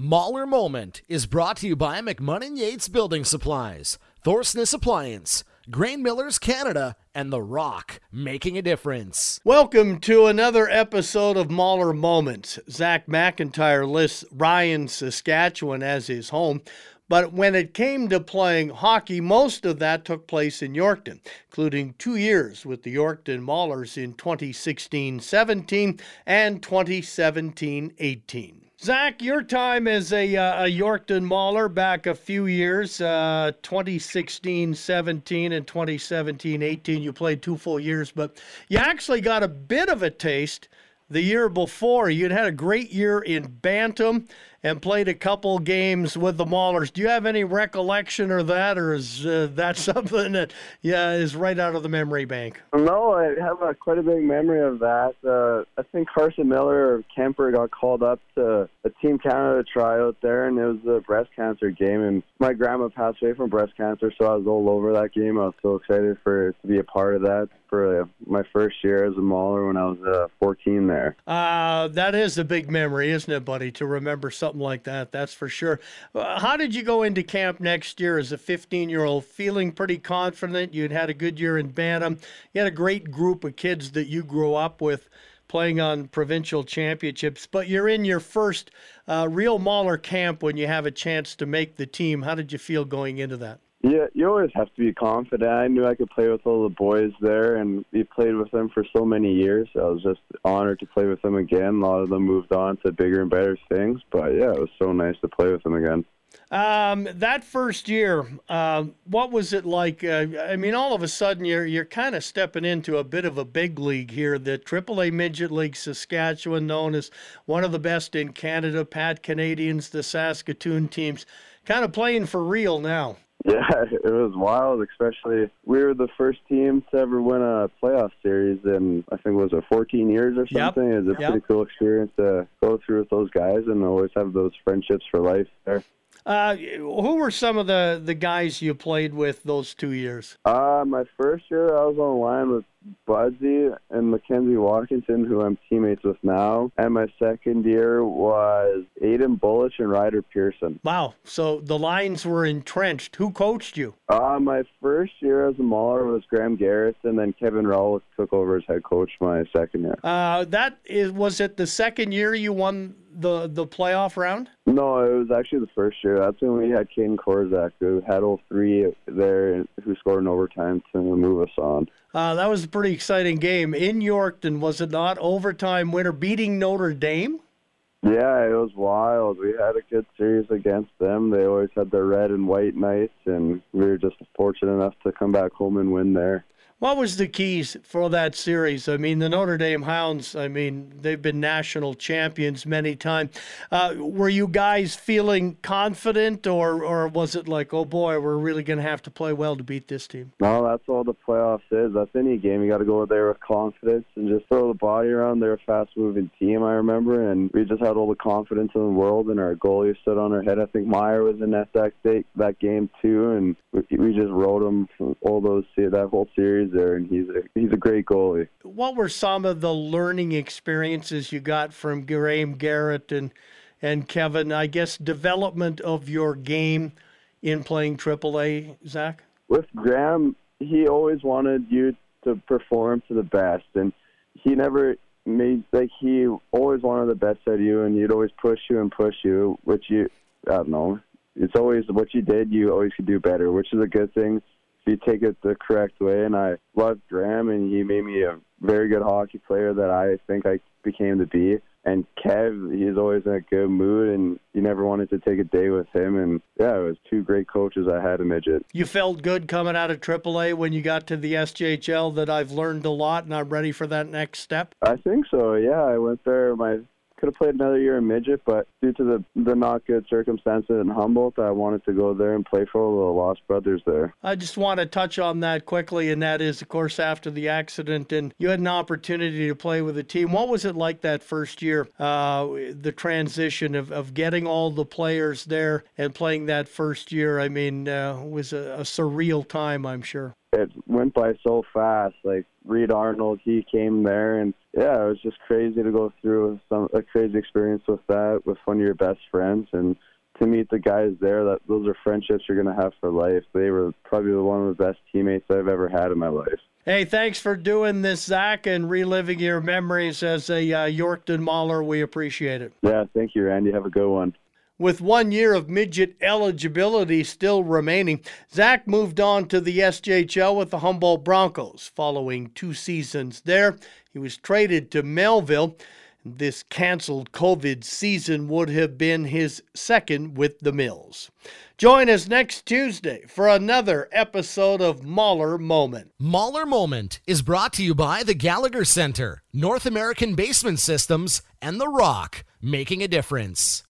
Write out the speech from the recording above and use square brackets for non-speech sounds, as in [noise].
Mauler Moment is brought to you by McMunn & Yates Building Supplies, Thorsness Appliance, Grain Millers Canada, and The Rock, making a difference. Welcome to another episode of Mauler Moments. Zach McIntyre lists Rhein, Saskatchewan as his home. But when it came to playing hockey, most of that took place in Yorkton, including two years with the Yorkton Maulers in 2016 17 and 2017 18. Zach, your time as a, uh, a Yorkton Mauler back a few years, uh, 2016 17 and 2017 18. You played two full years, but you actually got a bit of a taste the year before. You'd had a great year in Bantam and played a couple games with the Maulers. Do you have any recollection of that, or is uh, that [laughs] something that yeah is right out of the memory bank? No, I have a, quite a big memory of that. Uh, I think Carson Miller of Kemper got called up to a Team Canada tryout there, and it was a breast cancer game. And my grandma passed away from breast cancer, so I was all over that game. I was so excited for to be a part of that for uh, my first year as a Mauler when I was uh, 14 there. Uh, that is a big memory, isn't it, buddy, to remember something like that. That's for sure. Uh, how did you go into camp next year as a 15 year old? Feeling pretty confident. You'd had a good year in Bantam. You had a great group of kids that you grew up with playing on provincial championships, but you're in your first uh, real Mauler camp when you have a chance to make the team. How did you feel going into that? Yeah, you always have to be confident. I knew I could play with all the boys there, and we played with them for so many years. I was just honored to play with them again. A lot of them moved on to bigger and better things, but yeah, it was so nice to play with them again. Um, that first year, uh, what was it like? Uh, I mean, all of a sudden, you're you're kind of stepping into a bit of a big league here. The AAA Midget League Saskatchewan, known as one of the best in Canada, Pat Canadians, the Saskatoon teams, kind of playing for real now. [laughs] Yeah, it was wild. Especially we were the first team to ever win a playoff series in I think was it 14 years or something. Yep. It was a yep. pretty cool experience to go through with those guys and always have those friendships for life there. Uh, who were some of the, the guys you played with those two years? Uh, my first year I was on line with Budsy and Mackenzie Watkinson, who I'm teammates with now. And my second year was Aiden Bullish and Ryder Pearson. Wow. So the lines were entrenched. Who coached you? Uh, my first year as a Mauler was Graham Garrett, and then Kevin Rowell took over as head coach my second year. Uh, that is, was it the second year you won the, the playoff round? No, it was actually the first year. That's when we had Caden Korzak, who had all three there, who scored in overtime to move us on. Uh, that was a pretty exciting game in Yorkton, was it not? Overtime winner beating Notre Dame. Yeah, it was wild. We had a good series against them. They always had their red and white nights, and we were just fortunate enough to come back home and win there. What was the keys for that series? I mean, the Notre Dame Hounds, I mean, they've been national champions many times. Uh, were you guys feeling confident, or, or was it like, oh boy, we're really going to have to play well to beat this team? No, that's all the playoffs is. That's any game. You got to go there with confidence and just throw the body around. They're a fast moving team, I remember, and we just had all the confidence in the world, and our goalie stood on our head. I think Meyer was in that, that, that game too, and we, we just rode him all those, that whole series there, and he's a, he's a great goalie. What were some of the learning experiences you got from Graham Garrett and and Kevin? I guess development of your game in playing AAA, Zach. With Graham, he always wanted you to perform to the best, and he never made like he always wanted the best out of you, and he'd always push you and push you, which you I don't know. It's always what you did, you always could do better, which is a good thing you take it the correct way. And I loved Graham, and he made me a very good hockey player that I think I became to be. And Kev, he's always in a good mood, and you never wanted to take a day with him. And yeah, it was two great coaches I had in midget. You felt good coming out of AAA when you got to the SJHL that I've learned a lot, and I'm ready for that next step. I think so. Yeah, I went there my could have played another year in midget, but due to the the not good circumstances in Humboldt, I wanted to go there and play for the Lost Brothers there. I just want to touch on that quickly, and that is, of course, after the accident, and you had an opportunity to play with the team. What was it like that first year? Uh, the transition of, of getting all the players there and playing that first year. I mean, uh, was a, a surreal time, I'm sure. It went by so fast. Like Reed Arnold, he came there, and yeah, it was just crazy to go through some a crazy experience with that with one of your best friends, and to meet the guys there. That those are friendships you're gonna have for life. They were probably one of the best teammates I've ever had in my life. Hey, thanks for doing this, Zach, and reliving your memories as a uh, Yorkton Mauler. We appreciate it. Yeah, thank you, Randy. Have a good one. With one year of midget eligibility still remaining, Zach moved on to the SJHL with the Humboldt Broncos. Following two seasons there, he was traded to Melville. This canceled COVID season would have been his second with the Mills. Join us next Tuesday for another episode of Mauler Moment. Mauler Moment is brought to you by the Gallagher Center, North American Basement Systems, and The Rock, making a difference.